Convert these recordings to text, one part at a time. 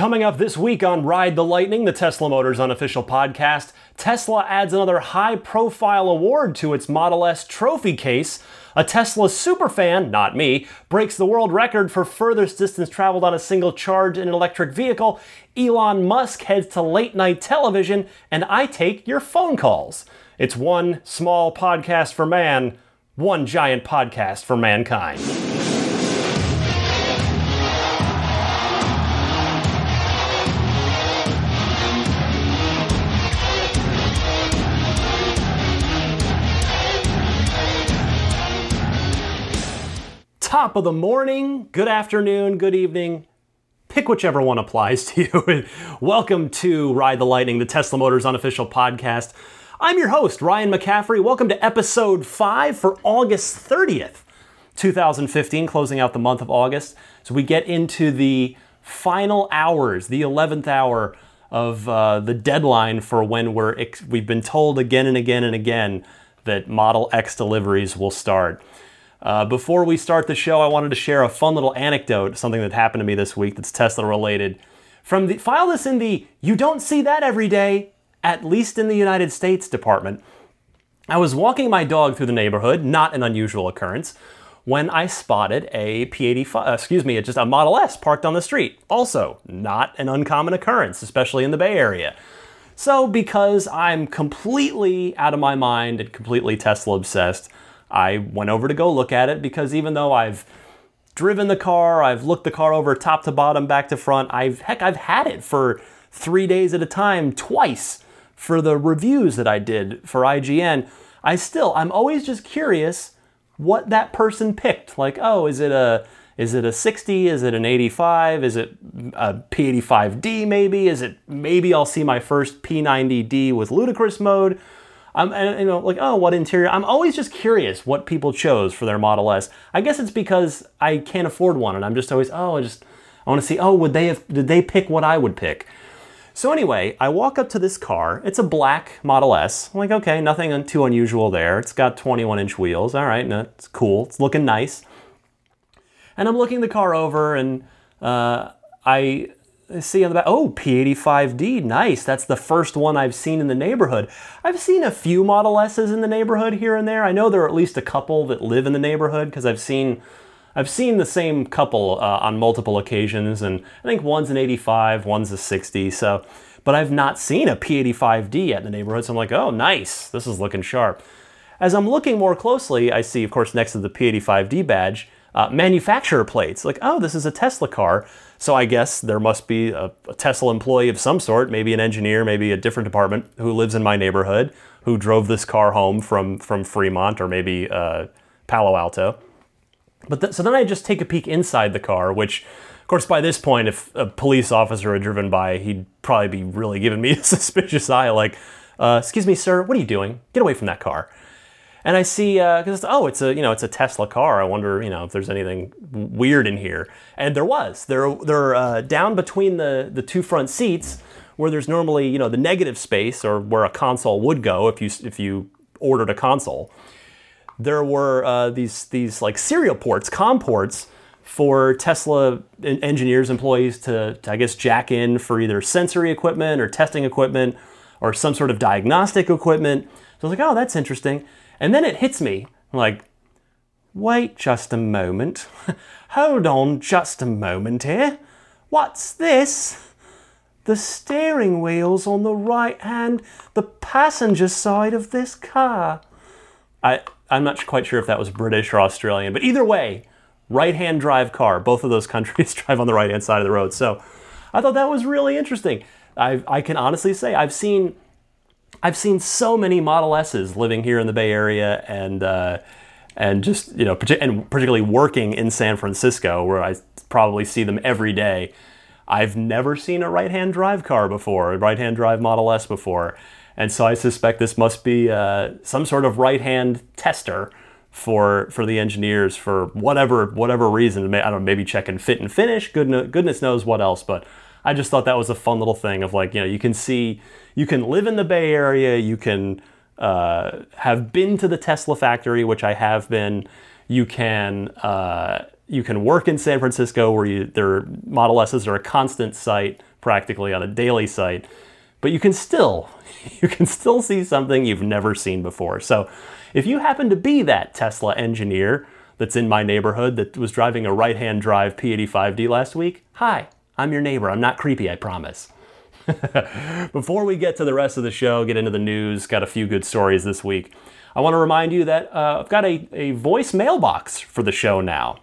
Coming up this week on Ride the Lightning, the Tesla Motors unofficial podcast, Tesla adds another high profile award to its Model S trophy case. A Tesla superfan, not me, breaks the world record for furthest distance traveled on a single charge in an electric vehicle. Elon Musk heads to late night television, and I take your phone calls. It's one small podcast for man, one giant podcast for mankind. Top of the morning, good afternoon, good evening. Pick whichever one applies to you. Welcome to Ride the Lightning, the Tesla Motors unofficial podcast. I'm your host, Ryan McCaffrey. Welcome to episode 5 for August 30th, 2015, closing out the month of August. So we get into the final hours, the 11th hour of uh, the deadline for when we're ex- we've been told again and again and again that Model X deliveries will start. Uh, before we start the show, I wanted to share a fun little anecdote, something that happened to me this week that's Tesla related. From the file this in the you don't see that every day, at least in the United States department. I was walking my dog through the neighborhood, not an unusual occurrence, when I spotted a P85, uh, excuse me, just a Model S parked on the street. Also, not an uncommon occurrence, especially in the Bay Area. So, because I'm completely out of my mind and completely Tesla obsessed, I went over to go look at it because even though I've driven the car, I've looked the car over top to bottom, back to front, I've heck, I've had it for three days at a time, twice for the reviews that I did for IGN. I still, I'm always just curious what that person picked. Like, oh, is it a is it a 60? Is it an 85? Is it a P85D maybe? Is it maybe I'll see my first P90D with ludicrous mode? I'm, and, you know, like, oh, what interior? I'm always just curious what people chose for their Model S. I guess it's because I can't afford one, and I'm just always, oh, I just, I want to see, oh, would they have, did they pick what I would pick? So anyway, I walk up to this car. It's a black Model S. I'm like, okay, nothing too unusual there. It's got 21 inch wheels. All right, no, it's cool. It's looking nice. And I'm looking the car over, and uh, I see on the back, oh, P85D, nice. That's the first one I've seen in the neighborhood. I've seen a few Model S's in the neighborhood here and there. I know there are at least a couple that live in the neighborhood because I've seen I've seen the same couple uh, on multiple occasions, and I think one's an 85, one's a 60. So, but I've not seen a P85D yet in the neighborhood. So I'm like, oh, nice. This is looking sharp. As I'm looking more closely, I see, of course, next to the P85D badge, uh, manufacturer plates. Like, oh, this is a Tesla car. So I guess there must be a, a, Tesla employee of some sort, maybe an engineer, maybe a different department, who lives in my neighborhood, who drove this car home from from Fremont or maybe uh, Palo Alto. But th- so then I just take a peek inside the car, which, of course, by this point, if a police officer had driven by, he'd probably be really giving me a suspicious eye, like, uh, "Excuse me, sir, what are you doing? Get away from that car." And I see because uh, oh, it's a you know it's a Tesla car. I wonder you know if there's anything weird in here, and there was. They're they're uh, down between the the two front seats where there's normally you know the negative space or where a console would go if you if you ordered a console. There were uh, these these like serial ports, COM ports for Tesla engineers, employees to, to I guess jack in for either sensory equipment or testing equipment or some sort of diagnostic equipment. So I was like, oh, that's interesting. And then it hits me like, wait just a moment. Hold on just a moment here. What's this? The steering wheel's on the right hand, the passenger side of this car. I, I'm not quite sure if that was British or Australian, but either way, right hand drive car. Both of those countries drive on the right hand side of the road. So I thought that was really interesting. I, I can honestly say I've seen I've seen so many Model S's living here in the Bay Area and uh, and just you know and particularly working in San Francisco where I probably see them every day. I've never seen a right-hand drive car before, a right-hand drive Model S before, and so I suspect this must be uh, some sort of right-hand tester for for the engineers for whatever whatever reason. I don't know, maybe checking fit and finish. Goodness, goodness knows what else, but I just thought that was a fun little thing of like you know you can see you can live in the Bay Area. You can uh, have been to the Tesla factory, which I have been. You can uh, you can work in San Francisco, where you, their Model S's are a constant sight, practically on a daily site. But you can still you can still see something you've never seen before. So, if you happen to be that Tesla engineer that's in my neighborhood that was driving a right-hand drive P85D last week, hi, I'm your neighbor. I'm not creepy, I promise. Before we get to the rest of the show, get into the news, got a few good stories this week. I want to remind you that uh, I've got a, a voice mailbox for the show now.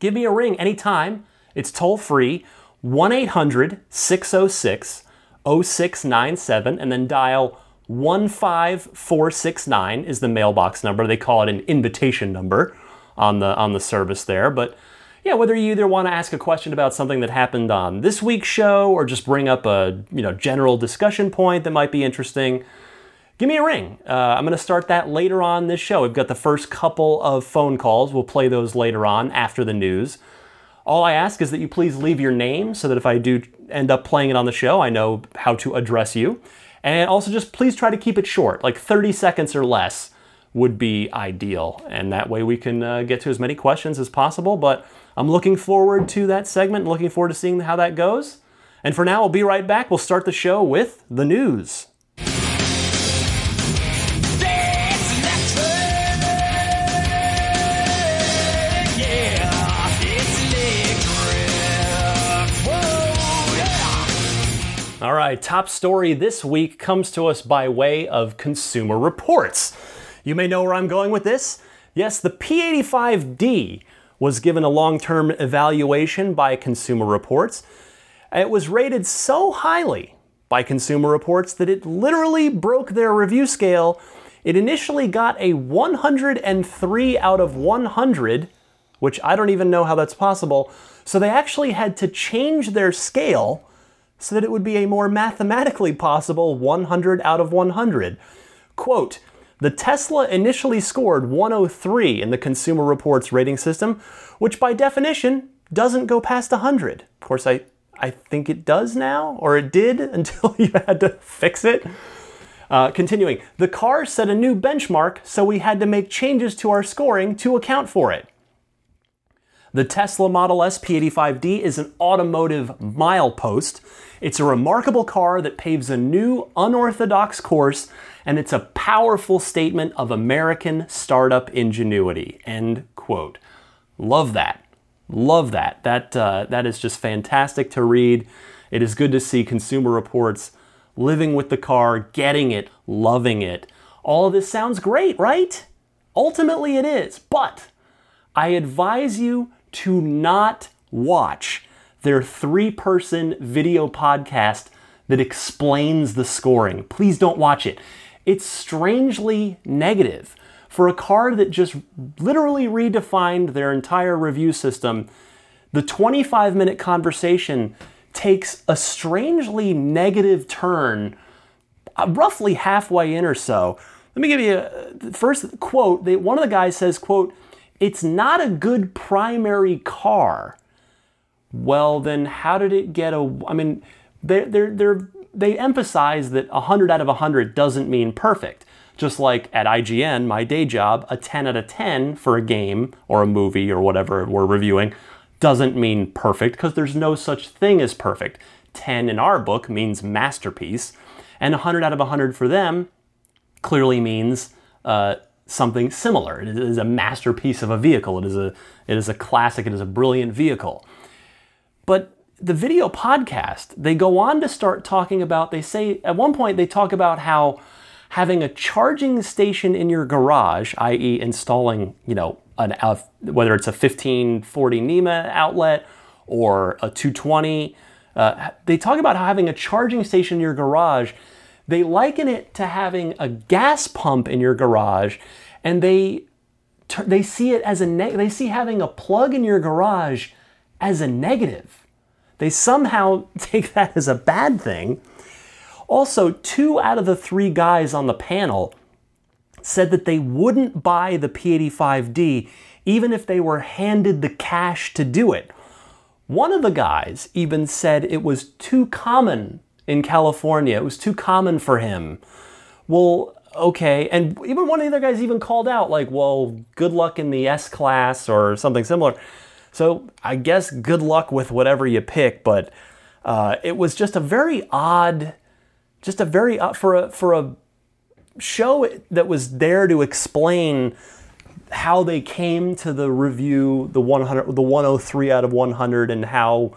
Give me a ring anytime. It's toll free 1 800 606 0697 and then dial 15469 is the mailbox number. They call it an invitation number on the on the service there, but yeah, whether you either want to ask a question about something that happened on this week's show or just bring up a you know general discussion point that might be interesting, give me a ring. Uh, I'm going to start that later on this show. We've got the first couple of phone calls. We'll play those later on after the news. All I ask is that you please leave your name so that if I do end up playing it on the show, I know how to address you. And also just please try to keep it short, like 30 seconds or less would be ideal. And that way we can uh, get to as many questions as possible. But I'm looking forward to that segment, looking forward to seeing how that goes. And for now, we'll be right back. We'll start the show with the news. All right, top story this week comes to us by way of Consumer Reports. You may know where I'm going with this. Yes, the P85D was given a long term evaluation by Consumer Reports. It was rated so highly by Consumer Reports that it literally broke their review scale. It initially got a 103 out of 100, which I don't even know how that's possible. So they actually had to change their scale so that it would be a more mathematically possible 100 out of 100. Quote, the Tesla initially scored 103 in the Consumer Reports rating system, which by definition doesn't go past 100. Of course, I, I think it does now, or it did until you had to fix it. Uh, continuing, the car set a new benchmark, so we had to make changes to our scoring to account for it. The Tesla Model S P85D is an automotive milepost. It's a remarkable car that paves a new, unorthodox course and it's a powerful statement of American startup ingenuity. End quote. Love that. Love that. That uh, that is just fantastic to read. It is good to see Consumer Reports living with the car, getting it, loving it. All of this sounds great, right? Ultimately, it is. But I advise you to not watch their three person video podcast that explains the scoring. Please don't watch it it's strangely negative. For a car that just literally redefined their entire review system, the 25 minute conversation takes a strangely negative turn uh, roughly halfway in or so. Let me give you a first quote. One of the guys says, quote, it's not a good primary car. Well, then how did it get a, I mean, they're, they're they emphasize that a 100 out of a 100 doesn't mean perfect. Just like at IGN, my day job, a 10 out of 10 for a game or a movie or whatever we're reviewing doesn't mean perfect because there's no such thing as perfect. 10 in our book means masterpiece, and a 100 out of a 100 for them clearly means uh, something similar. It is a masterpiece of a vehicle. It is a it is a classic. It is a brilliant vehicle. But the video podcast, they go on to start talking about, they say, at one point, they talk about how having a charging station in your garage, i.e., installing, you know, an, whether it's a 1540 NEMA outlet or a 220, uh, they talk about how having a charging station in your garage, they liken it to having a gas pump in your garage, and they they see it as a they see having a plug in your garage as a negative they somehow take that as a bad thing. Also, two out of the three guys on the panel said that they wouldn't buy the P85D even if they were handed the cash to do it. One of the guys even said it was too common in California. It was too common for him. Well, okay. And even one of the other guys even called out, like, well, good luck in the S class or something similar. So I guess good luck with whatever you pick, but Uh, it was just a very odd, just a very uh, for a for a show that was there to explain how they came to the review, the 100, the 103 out of 100, and how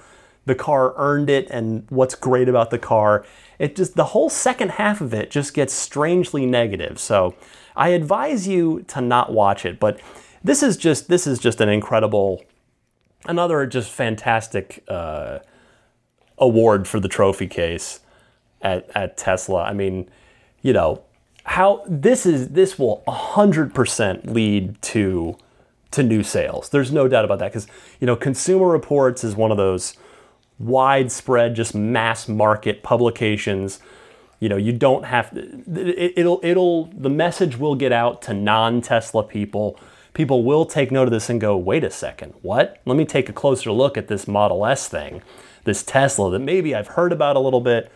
the car earned it, and what's great about the car. It just the whole second half of it just gets strangely negative. So I advise you to not watch it. But this is just this is just an incredible, another just fantastic uh, award for the trophy case at at Tesla. I mean, you know how this is this will 100% lead to to new sales. There's no doubt about that because you know Consumer Reports is one of those widespread just mass market publications. You know, you don't have it, it'll it'll the message will get out to non-Tesla people. People will take note of this and go, "Wait a second. What? Let me take a closer look at this Model S thing, this Tesla that maybe I've heard about a little bit."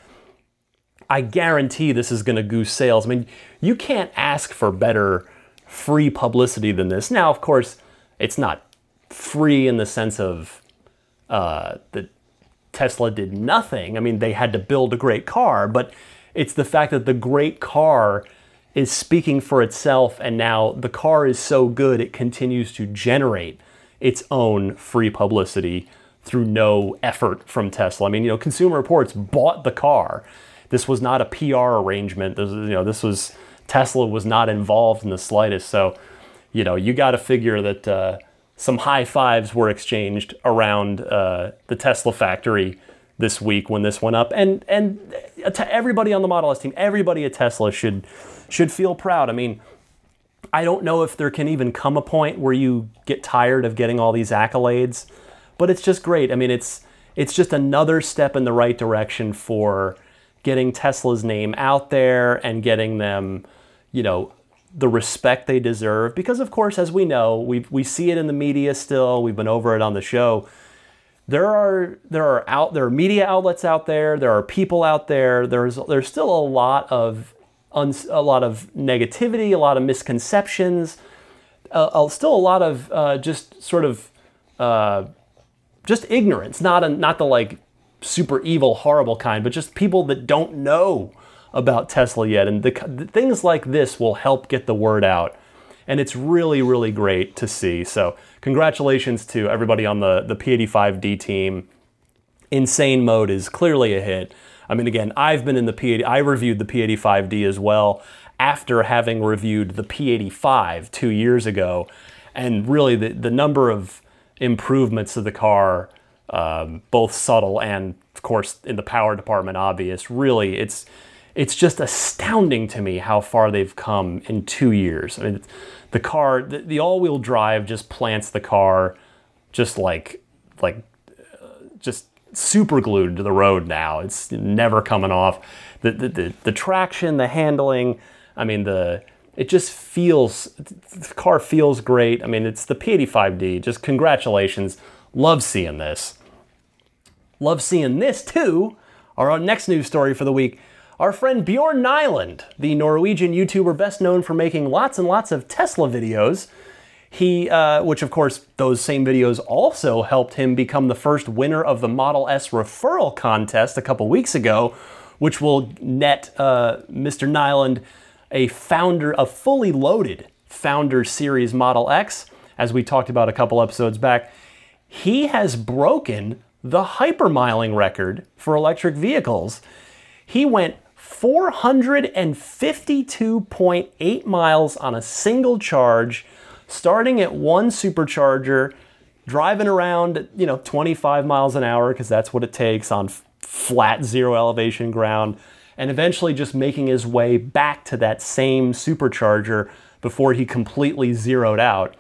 I guarantee this is going to goose sales. I mean, you can't ask for better free publicity than this. Now, of course, it's not free in the sense of uh, that Tesla did nothing. I mean, they had to build a great car, but it's the fact that the great car is speaking for itself, and now the car is so good it continues to generate its own free publicity through no effort from Tesla. I mean, you know, Consumer Reports bought the car this was not a PR arrangement. This, you know, this was Tesla was not involved in the slightest. So, you know, you got to figure that uh, some high fives were exchanged around uh, the Tesla factory this week when this went up, and and to everybody on the Model S team, everybody at Tesla should should feel proud. I mean. I don't know if there can even come a point where you get tired of getting all these accolades, but it's just great. I mean, it's it's just another step in the right direction for getting Tesla's name out there and getting them, you know, the respect they deserve. Because of course, as we know, we we see it in the media still. We've been over it on the show. There are there are out there are media outlets out there. There are people out there. There's there's still a lot of a lot of negativity, a lot of misconceptions, uh, still a lot of uh, just sort of uh, just ignorance. Not a, not the like super evil, horrible kind, but just people that don't know about Tesla yet. And the, the, things like this will help get the word out. And it's really, really great to see. So, congratulations to everybody on the, the P85D team. Insane Mode is clearly a hit. I mean, again, I've been in the P80, I reviewed the P85D as well after having reviewed the P85 two years ago. And really, the, the number of improvements to the car um, both subtle and, of course, in the power department, obvious. Really, it's it's just astounding to me how far they've come in two years. I mean, the car, the, the all-wheel drive just plants the car, just like like super glued to the road now. It's never coming off. The, the, the, the traction, the handling, I mean, the it just feels the car feels great. I mean, it's the P85D. Just congratulations. Love seeing this. Love seeing this too. Our next news story for the week. Our friend Bjorn Nyland, the Norwegian YouTuber best known for making lots and lots of Tesla videos, he, uh, which of course, those same videos also helped him become the first winner of the Model S referral contest a couple weeks ago, which will net uh, Mr. Nyland a founder, a fully loaded Founder Series Model X, as we talked about a couple episodes back. He has broken the hypermiling record for electric vehicles. He went 452.8 miles on a single charge, starting at one supercharger, driving around, you know, 25 miles an hour because that's what it takes on flat zero elevation ground, and eventually just making his way back to that same supercharger before he completely zeroed out.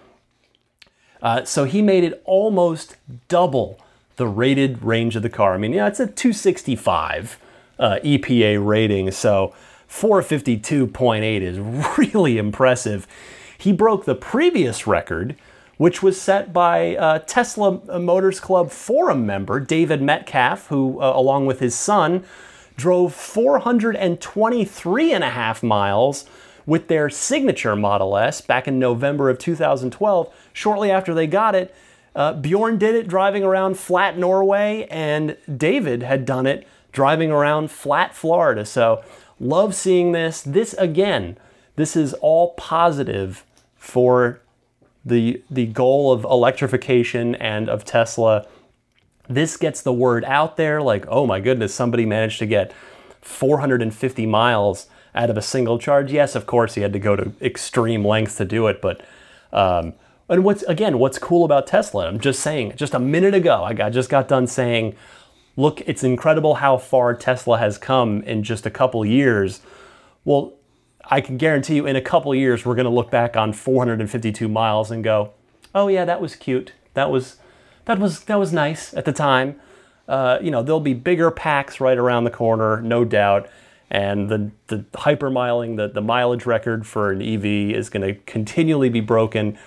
Uh, so he made it almost double the rated range of the car. I mean, yeah, it's a 265 uh, EPA rating, so 452.8 is really impressive. He broke the previous record, which was set by uh, Tesla Motors Club forum member David Metcalf, who, uh, along with his son, drove 423 and a half miles with their signature Model S back in November of 2012. Shortly after they got it, Uh, Bjorn did it driving around flat Norway, and David had done it driving around flat Florida. So, love seeing this. This, again, this is all positive for the, the goal of electrification and of Tesla. This gets the word out there like, oh my goodness, somebody managed to get 450 miles out of a single charge. Yes, of course, he had to go to extreme lengths to do it, but. Um, and what's again, what's cool about Tesla? I'm just saying, just a minute ago, I got, just got done saying, look, it's incredible how far Tesla has come in just a couple years. Well, I can guarantee you, in a couple years, we're going to look back on 452 miles and go, "Oh yeah, that was cute. That was, that was that was nice at the time." Uh, you know, there'll be bigger packs right around the corner, no doubt and the, the hypermiling, the, the mileage record for an EV is going to continually be broken.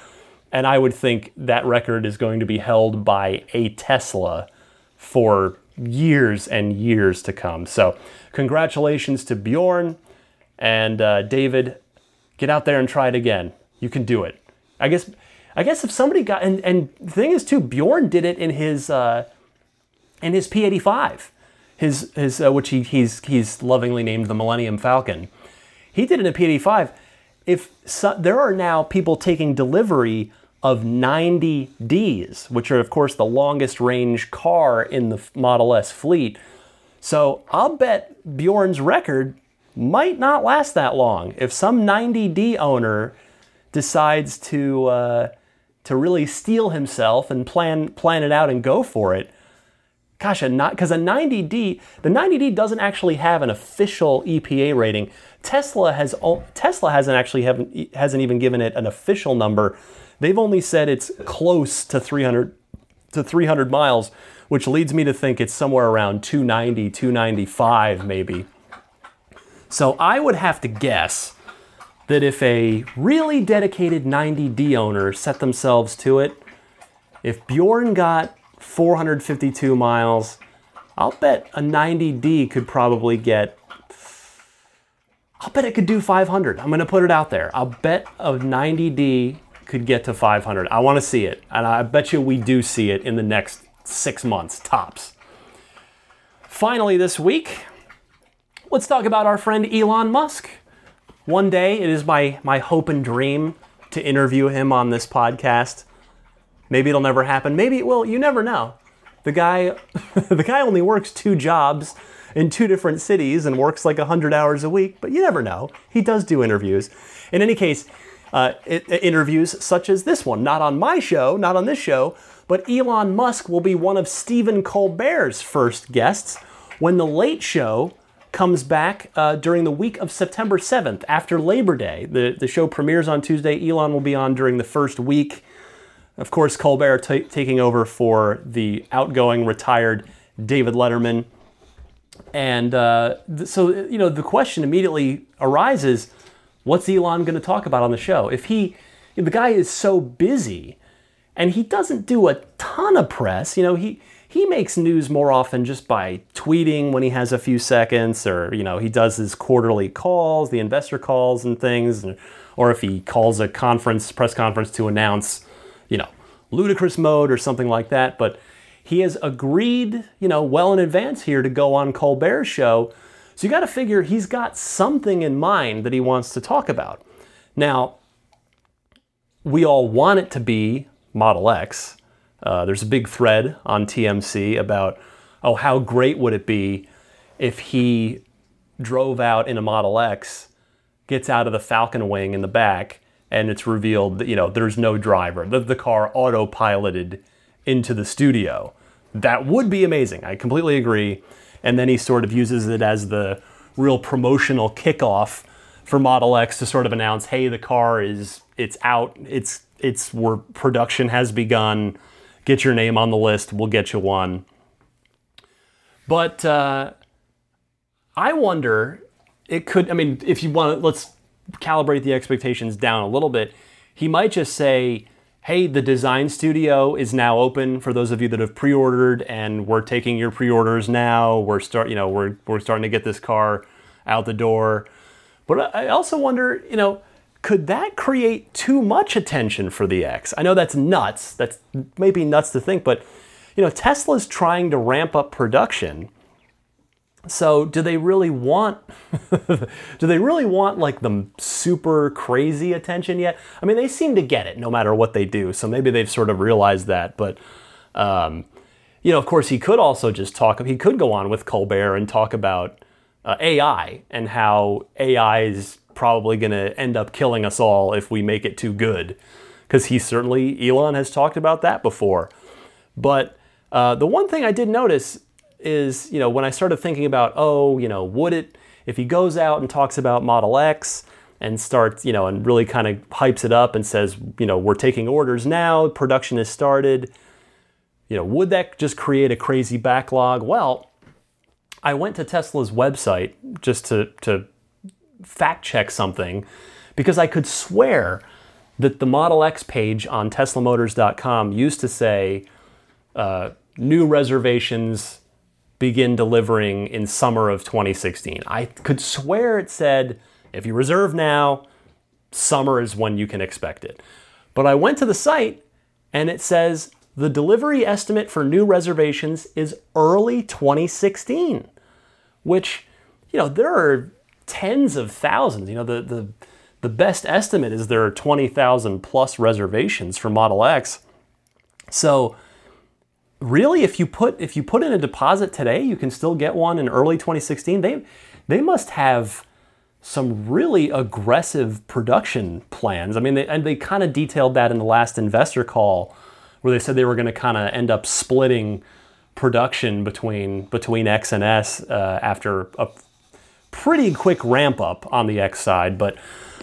And I would think that record is going to be held by a Tesla for years and years to come. So, congratulations to Bjorn and uh, David. Get out there and try it again. You can do it. I guess. I guess if somebody got and and the thing is too, Bjorn did it in his uh, in his P85 his his uh, which he, he's he's lovingly named the Millennium Falcon. He did it in a P85. If so, there are now people taking delivery of 90Ds, which are of course the longest range car in the Model S fleet. So I'll bet Bjorn's record might not last that long. If some 90D owner decides to uh, to really steel himself and plan plan it out and go for it, gosh, a not because a 90D, the 90D doesn't actually have an official EPA rating. Tesla has Tesla hasn't actually haven't hasn't even given it an official number. They've only said it's close to 300 to 300 miles, which leads me to think it's somewhere around 290, 295 maybe. So I would have to guess that if a really dedicated 90D owner set themselves to it, if Bjorn got 452 miles. I'll bet a 90D could probably get. I'll bet it could do 500. I'm going to put it out there. I'll bet a 90D could get to 500. I want to see it. And I bet you we do see it in the next six months, tops. Finally, this week, let's talk about our friend Elon Musk. One day, it is my, my hope and dream to interview him on this podcast. Maybe it'll never happen. Maybe it will. You never know. The guy, the guy only works two jobs in two different cities and works like 100 hours a week, but you never know. He does do interviews. In any case, uh, it, interviews such as this one, not on my show, not on this show, but Elon Musk will be one of Stephen Colbert's first guests when The Late Show comes back uh, during the week of September 7th after Labor Day. The, the show premieres on Tuesday. Elon will be on during the first week. Of course, Colbert t- taking over for the outgoing retired David Letterman. And uh, th- so, you know, the question immediately arises what's Elon going to talk about on the show? If he, if the guy is so busy and he doesn't do a ton of press, you know, he, he makes news more often just by tweeting when he has a few seconds, or, you know, he does his quarterly calls, the investor calls and things, or if he calls a conference, press conference to announce you know, ludicrous mode or something like that. But he has agreed, you know, well in advance here to go on Colbert's show. So you got to figure he's got something in mind that he wants to talk about. Now, we all want it to be Model X. Uh, there's a big thread on TMC about, oh, how great would it be if he drove out in a Model X, gets out of the Falcon wing in the back, and it's revealed that you know there's no driver. The, the car autopiloted into the studio. That would be amazing. I completely agree. And then he sort of uses it as the real promotional kickoff for Model X to sort of announce, "Hey, the car is it's out. It's it's where production has begun. Get your name on the list. We'll get you one." But uh, I wonder, it could. I mean, if you want to, let's calibrate the expectations down a little bit, he might just say, hey, the design studio is now open for those of you that have pre-ordered and we're taking your pre-orders now. We're start, you know, we're we're starting to get this car out the door. But I also wonder, you know, could that create too much attention for the X? I know that's nuts. That's maybe nuts to think, but you know, Tesla's trying to ramp up production. So, do they really want do they really want like the super crazy attention yet? I mean, they seem to get it no matter what they do. So maybe they've sort of realized that, but um, you know, of course, he could also just talk. He could go on with Colbert and talk about uh, AI and how AI is probably going to end up killing us all if we make it too good. Because he certainly, Elon has talked about that before. But uh, the one thing I did notice is, you know, when I started thinking about, oh, you know, would it, if he goes out and talks about Model X and starts, you know, and really kind of hypes it up and says, you know, we're taking orders now, production has started, you know, would that just create a crazy backlog? Well, I went to Tesla's website just to, to fact check something because I could swear that the Model X page on TeslaMotors.com used to say uh, new reservations begin delivering in summer of 2016. I could swear it said if you reserve now, summer is when you can expect it. But I went to the site and it says the delivery estimate for new reservations is early 2016, which, you know, there are tens of thousands. You know, the, the, the best estimate is there are 20,000 plus reservations for Model X. So, really, if you put if you put in a deposit today, you can still get one in early 2016. They they must have some really aggressive production plans. I mean, they, and they kind of detailed that in the last investor call, where they said they were going to kind of end up splitting production between between X and S uh, after a pretty quick ramp up on the X side. But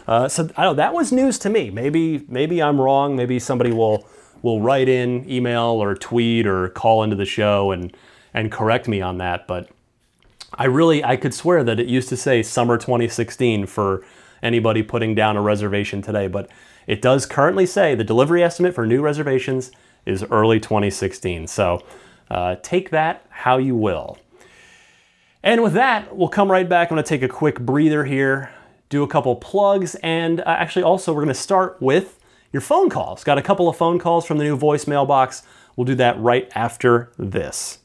uh, so I know that was news to me. Maybe maybe I'm wrong. Maybe somebody will will write in, email, or tweet, or call into the show and and correct me on that. But I really I could swear that it used to say summer 2016 for anybody putting down a reservation today. But it does currently say the delivery estimate for new reservations is early 2016. So uh, take that how you will. And with that, we'll come right back. I'm to take a quick breather here, do a couple plugs, and uh, actually, also, we're to start with your phone calls. Got a couple of phone calls from the new voicemail box. We'll do that right after this.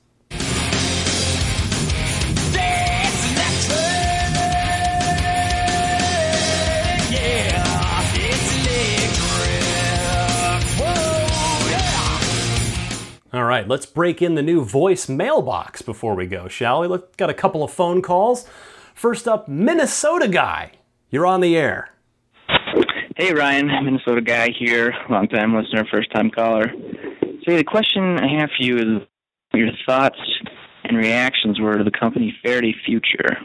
All right, let's break in the new voice mailbox before we go, shall we? Got a couple of phone calls. First up, Minnesota guy. You're on the air. Hey Ryan, Minnesota guy here, long time listener, first time caller. So the question I have for you is your thoughts and reactions were to the company Faraday Future.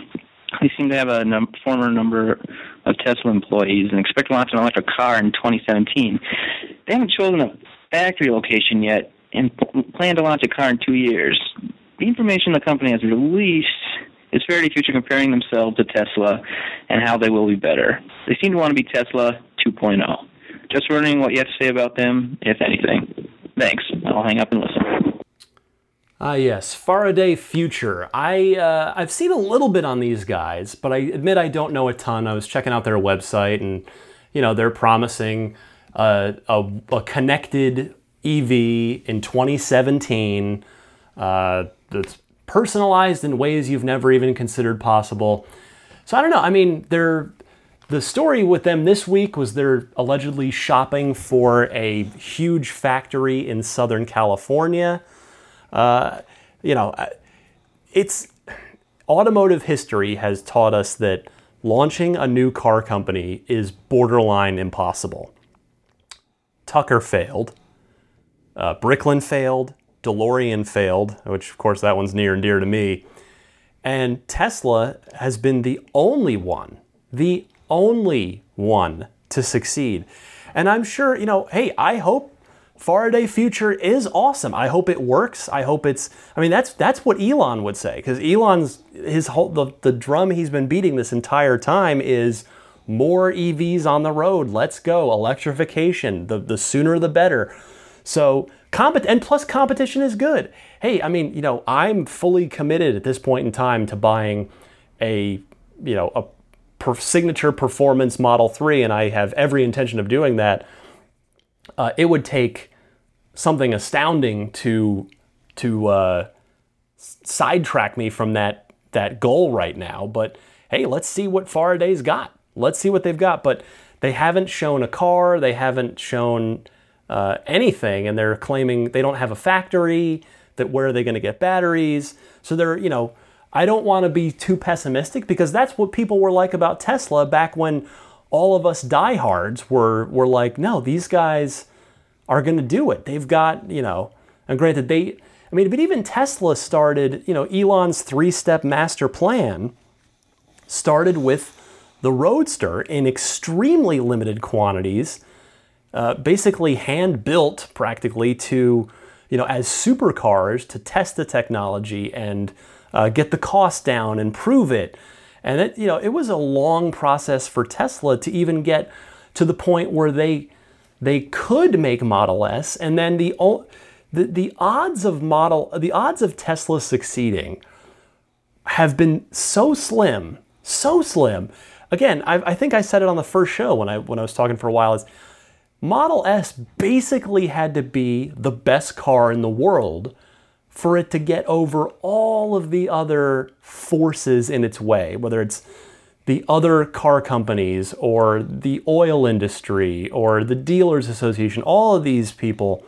They seem to have a num- former number of Tesla employees and expect to launch an electric car in 2017. They haven't chosen a factory location yet, and plan to launch a car in two years. The information the company has released is Faraday Future comparing themselves to Tesla and how they will be better. They seem to want to be Tesla 2.0. Just wondering what you have to say about them, if anything. Thanks. I'll hang up and listen. Ah, yes, Faraday Future. I uh, I've seen a little bit on these guys, but I admit I don't know a ton. I was checking out their website, and you know they're promising uh, a, a connected EV in 2017 uh, that's personalized in ways you've never even considered possible. So I don't know. I mean, they're the story with them this week was they're allegedly shopping for a huge factory in Southern California. Uh, you know, it's automotive history has taught us that launching a new car company is borderline impossible. Tucker failed. Uh, Bricklin failed. DeLorean failed, which of course that one's near and dear to me. And Tesla has been the only one, the only one to succeed. And I'm sure, you know, hey, I hope Faraday Future is awesome. I hope it works. I hope it's I mean that's that's what Elon would say cuz Elon's his whole the, the drum he's been beating this entire time is more EVs on the road. Let's go. Electrification. The the sooner the better. So, compet- and plus competition is good. Hey, I mean, you know, I'm fully committed at this point in time to buying a, you know, a per- signature performance Model 3, and I have every intention of doing that, uh, it would take something astounding to to uh, sidetrack me from that that goal right now. But hey, let's see what Faraday's got. Let's see what they've got. But they haven't shown a car. They haven't shown uh, anything, and they're claiming they don't have a factory. That where are they going to get batteries? So they're you know I don't want to be too pessimistic because that's what people were like about Tesla back when all of us diehards were were like, no, these guys are going to do it. They've got you know, and granted they, I mean, but even Tesla started, you know, Elon's three-step master plan started with the Roadster in extremely limited quantities, uh, basically hand built practically to, you know, as supercars to test the technology and uh, get the cost down and prove it. And it, you know, it was a long process for Tesla to even get to the point where they they could make Model S, and then the the, the odds of model the odds of Tesla succeeding have been so slim, so slim. Again, I, I think I said it on the first show when I when I was talking for a while. Is Model S basically had to be the best car in the world for it to get over all of the other forces in its way, whether it's the other car companies or the oil industry or the dealers association, all of these people,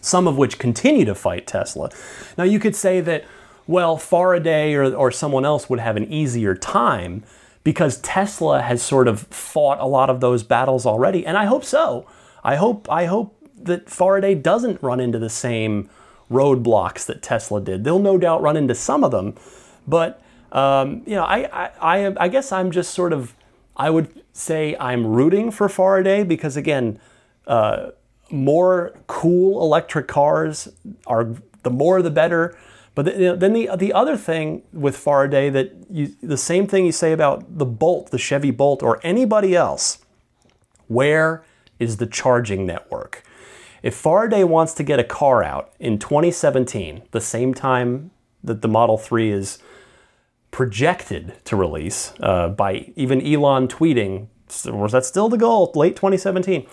some of which continue to fight Tesla. Now, you could say that, well, Faraday or, or someone else would have an easier time because Tesla has sort of fought a lot of those battles already, and I hope so. I hope I hope that Faraday doesn't run into the same roadblocks that Tesla did. They'll no doubt run into some of them, but um, you know, I, I, I, I guess I'm just sort of, I would say I'm rooting for Faraday because again, uh, more cool electric cars are the more the better. But the, then the the other thing with Faraday that you, the same thing you say about the Bolt, the Chevy Bolt, or anybody else, where is the charging network? If Faraday wants to get a car out in 2017, the same time that the Model 3 is projected to release uh, by even Elon tweeting, was that still the goal? Late 2017.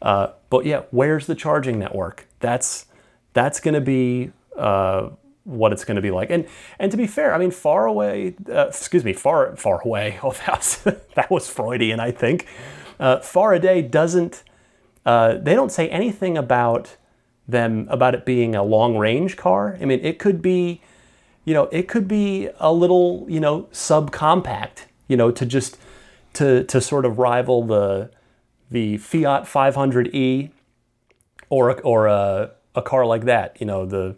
Uh, but yeah, where's the charging network? That's that's going to be uh, what it's going to be like. And and to be fair, I mean, far away. Uh, excuse me, far far away. Oh, that was that was Freudian, I think. Uh, Faraday doesn't uh, they don't say anything about them about it being a long range car. I mean, it could be, you know, it could be a little, you know, subcompact, you know, to just to to sort of rival the the Fiat 500e or or a a car like that. You know, the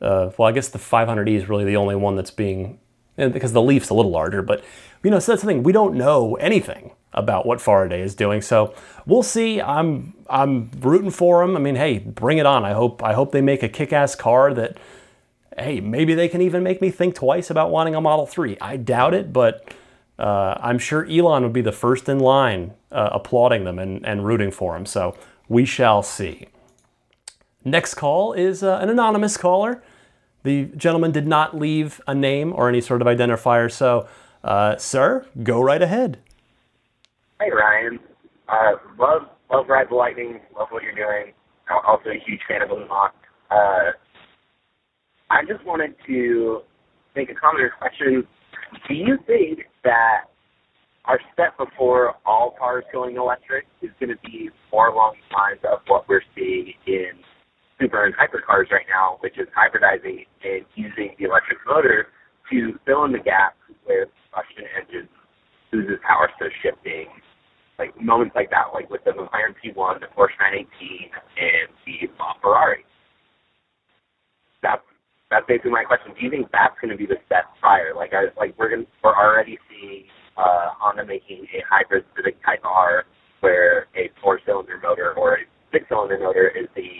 uh, well, I guess the 500e is really the only one that's being because the Leaf's a little larger, but you know, so that's the thing. We don't know anything about what Faraday is doing. So we'll see. I'm I'm rooting for them. I mean, hey, bring it on. I hope I hope they make a kick-ass car that hey, maybe they can even make me think twice about wanting a Model 3. I doubt it, but uh, I'm sure Elon would be the first in line uh, applauding them and, and rooting for them. So we shall see. Next call is uh, an anonymous caller. The gentleman did not leave a name or any sort of identifier. So, uh, sir, go right ahead. Hey Ryan, uh, love love Ride the Lightning. Love what you're doing. I'm also a huge fan of Unlocked. Uh, I just wanted to make a comment or question. Do you think that our step before all cars going electric is going to be more along the lines of what we're seeing in super and hypercars right now, which is hybridizing and using the electric motor to fill in the gaps where combustion engines loses power, so shifting like moments like that, like with the McLaren P1, the Porsche 918, and the Ferrari. That's that's basically my question. Do you think that's going to be the step prior? Like, I, like we're going we're already seeing uh, Honda making a hybrid Civic Type R, where a four-cylinder motor or a six-cylinder motor is the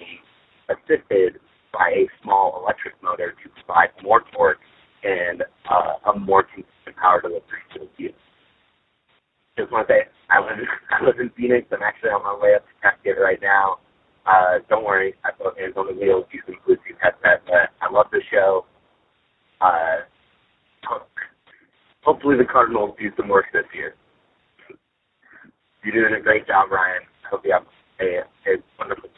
assisted by a small electric motor to provide more torque and uh, a more consistent power delivery to the vehicle just want to say I live I live in Phoenix. I'm actually on my way up to Cascade right now. Uh, don't worry, I put hands on the wheels using Bluetooth headset. But I love the show. Uh, hopefully the Cardinals do some work this year. You're doing a great job, Ryan. I hope you have a, a wonderful.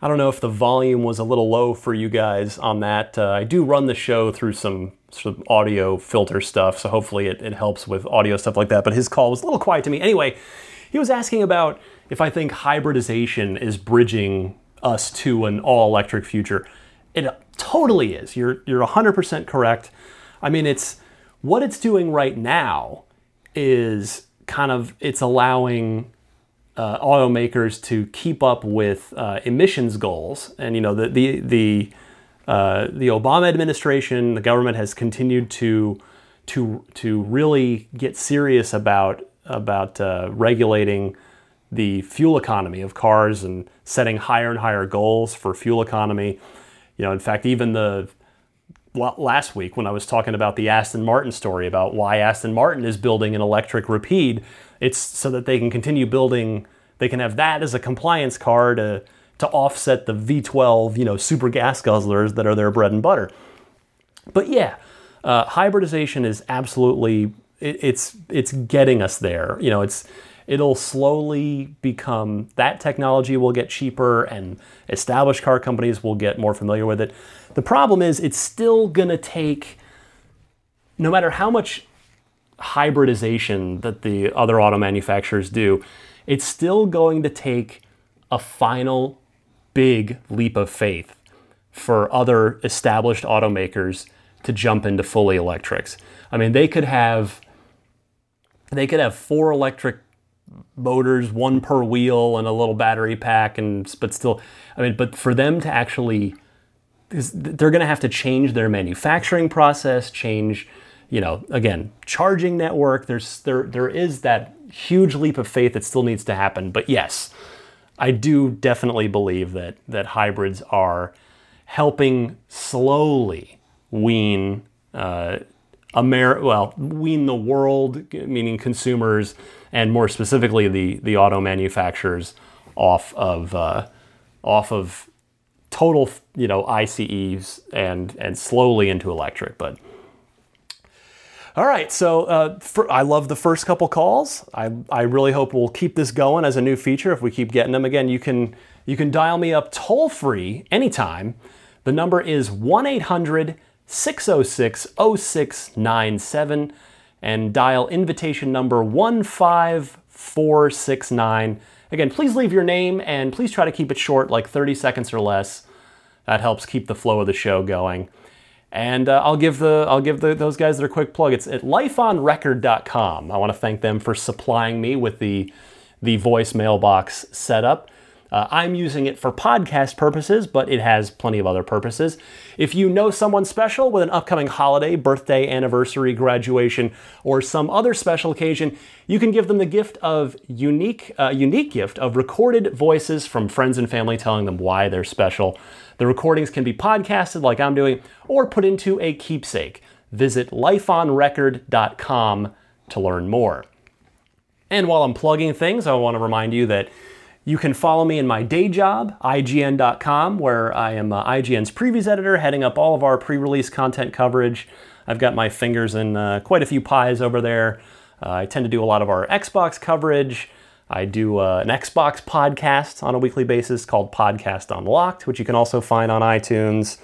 I don't know if the volume was a little low for you guys on that. Uh, I do run the show through some sort of audio filter stuff, so hopefully it, it helps with audio stuff like that. But his call was a little quiet to me. Anyway, he was asking about if I think hybridization is bridging us to an all electric future. It totally is. You're, you're 100% correct. I mean, it's what it's doing right now is kind of it's allowing uh, automakers to keep up with uh, emissions goals, and you know the the the uh, the Obama administration, the government has continued to to to really get serious about about uh, regulating the fuel economy of cars and setting higher and higher goals for fuel economy. You know, in fact, even the last week when I was talking about the Aston Martin story about why Aston Martin is building an electric Rapide, it's so that they can continue building. They can have that as a compliance car to to offset the V12, you know, super gas guzzlers that are their bread and butter. But yeah, uh, hybridization is absolutely it, it's it's getting us there. You know, it's it'll slowly become that technology will get cheaper and established car companies will get more familiar with it. The problem is it's still going to take no matter how much hybridization that the other auto manufacturers do, it's still going to take a final big leap of faith for other established automakers to jump into fully electrics. I mean, they could have they could have four electric motors, one per wheel, and a little battery pack, and but still, I mean, but for them to actually, they're going to have to change their manufacturing process, change, you know, again, charging network. There's there there is that huge leap of faith that still needs to happen. But yes, I do definitely believe that that hybrids are helping slowly wean. Uh, Amer- well, wean the world, meaning consumers, and more specifically the the auto manufacturers off of uh, off of total you know ICEs and and slowly into electric. But all right, so uh, for, I love the first couple calls. I I really hope we'll keep this going as a new feature if we keep getting them. Again, you can you can dial me up toll free anytime. The number is one eight hundred 606 0697 and dial invitation number 15469. Again, please leave your name and please try to keep it short, like 30 seconds or less. That helps keep the flow of the show going. And uh, I'll give the I'll give the, those guys their quick plug. It's at lifeonrecord.com. I want to thank them for supplying me with the the voicemail box setup. Uh, I'm using it for podcast purposes, but it has plenty of other purposes. If you know someone special with an upcoming holiday, birthday, anniversary, graduation, or some other special occasion, you can give them the gift of unique, uh, unique gift of recorded voices from friends and family telling them why they're special. The recordings can be podcasted, like I'm doing, or put into a keepsake. Visit lifeonrecord.com to learn more. And while I'm plugging things, I want to remind you that you can follow me in my day job, IGN.com, where I am uh, IGN's previews editor, heading up all of our pre release content coverage. I've got my fingers in uh, quite a few pies over there. Uh, I tend to do a lot of our Xbox coverage. I do uh, an Xbox podcast on a weekly basis called Podcast Unlocked, which you can also find on iTunes.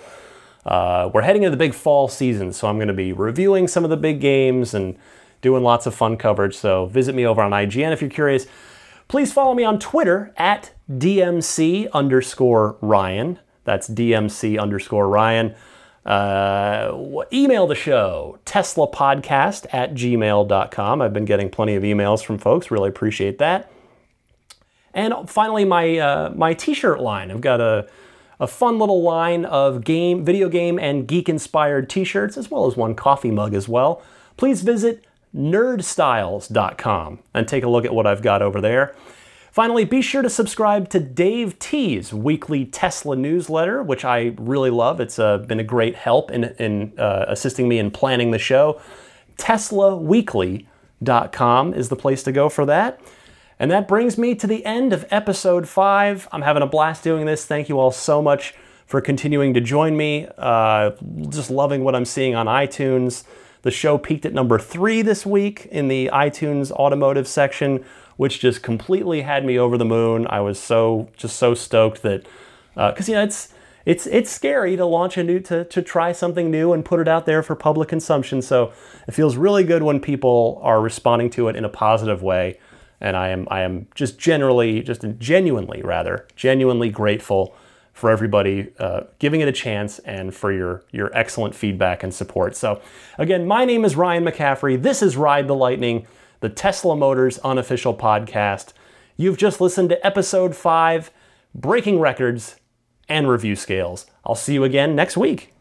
Uh, we're heading into the big fall season, so I'm going to be reviewing some of the big games and doing lots of fun coverage. So visit me over on IGN if you're curious. Please follow me on Twitter at DMC underscore Ryan. That's DMC underscore Ryan. Uh, email the show, Tesla Podcast at gmail.com. I've been getting plenty of emails from folks. Really appreciate that. And finally, my, uh, my t shirt line. I've got a, a fun little line of game, video game, and geek inspired t shirts, as well as one coffee mug as well. Please visit nerdstyles.com and take a look at what I've got over there. Finally, be sure to subscribe to Dave T's weekly Tesla newsletter, which I really love. It's uh, been a great help in, in uh, assisting me in planning the show. TeslaWeekly.com is the place to go for that. And that brings me to the end of episode five. I'm having a blast doing this. Thank you all so much for continuing to join me. Uh, just loving what I'm seeing on iTunes The show peaked at number three this week in the iTunes automotive section, which just completely had me over the moon. I was so just so stoked that because uh, you know it's it's it's scary to launch a new to to try something new and put it out there for public consumption. So it feels really good when people are responding to it in a positive way, and I am I am just generally just genuinely rather genuinely grateful for everybody uh, giving it a chance and for your, your excellent feedback and support. So, again, my name is Ryan McCaffrey. This is Ride the Lightning, the Tesla Motors unofficial podcast. You've just listened to episode five Breaking Records and Review Scales. I'll see you again next week.